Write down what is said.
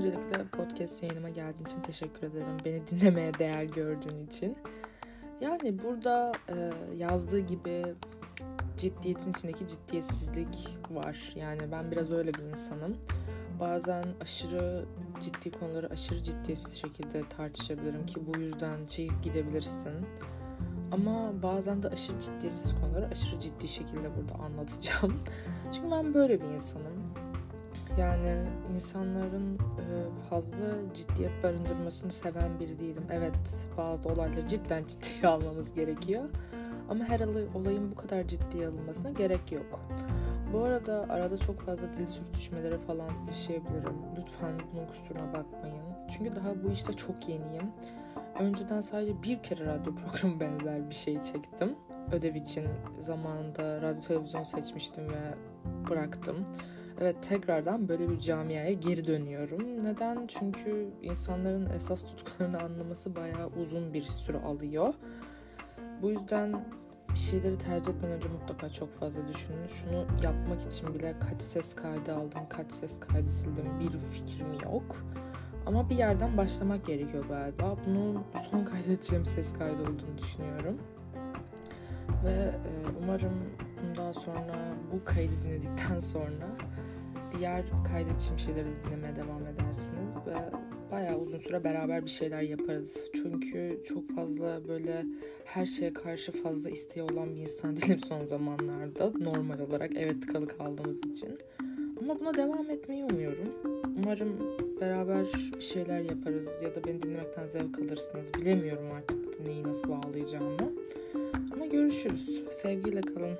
Öncelikle podcast yayınıma geldiğin için teşekkür ederim. Beni dinlemeye değer gördüğün için. Yani burada e, yazdığı gibi ciddiyetin içindeki ciddiyetsizlik var. Yani ben biraz öyle bir insanım. Bazen aşırı ciddi konuları aşırı ciddiyetsiz şekilde tartışabilirim ki bu yüzden çekip gidebilirsin. Ama bazen de aşırı ciddiyetsiz konuları aşırı ciddi şekilde burada anlatacağım. Çünkü ben böyle bir insanım. Yani insanların e, fazla ciddiyet barındırmasını seven biri değilim. Evet bazı olayları cidden ciddiye almamız gerekiyor. Ama her olayın bu kadar ciddiye alınmasına gerek yok. Bu arada arada çok fazla dil sürtüşmeleri falan yaşayabilirim. Lütfen bunun kusuruna bakmayın. Çünkü daha bu işte çok yeniyim. Önceden sadece bir kere radyo programı benzer bir şey çektim. Ödev için zamanında radyo televizyon seçmiştim ve bıraktım. Evet tekrardan böyle bir camiaya geri dönüyorum. Neden? Çünkü insanların esas tutkularını anlaması bayağı uzun bir süre alıyor. Bu yüzden bir şeyleri tercih etmeden önce mutlaka çok fazla düşünün. Şunu yapmak için bile kaç ses kaydı aldım, kaç ses kaydı sildim bir fikrim yok. Ama bir yerden başlamak gerekiyor galiba. Bunun son kaydedeceğim ses kaydı olduğunu düşünüyorum. Ve e, umarım bundan sonra bu kaydı dinledikten sonra diğer kaydedeceğim şeyleri dinlemeye devam edersiniz ve bayağı uzun süre beraber bir şeyler yaparız. Çünkü çok fazla böyle her şeye karşı fazla isteği olan bir insan değilim son zamanlarda. Normal olarak evet tıkalı kaldığımız için. Ama buna devam etmeyi umuyorum. Umarım beraber bir şeyler yaparız ya da beni dinlemekten zevk alırsınız. Bilemiyorum artık neyi nasıl bağlayacağımı. Ama görüşürüz. Sevgiyle kalın.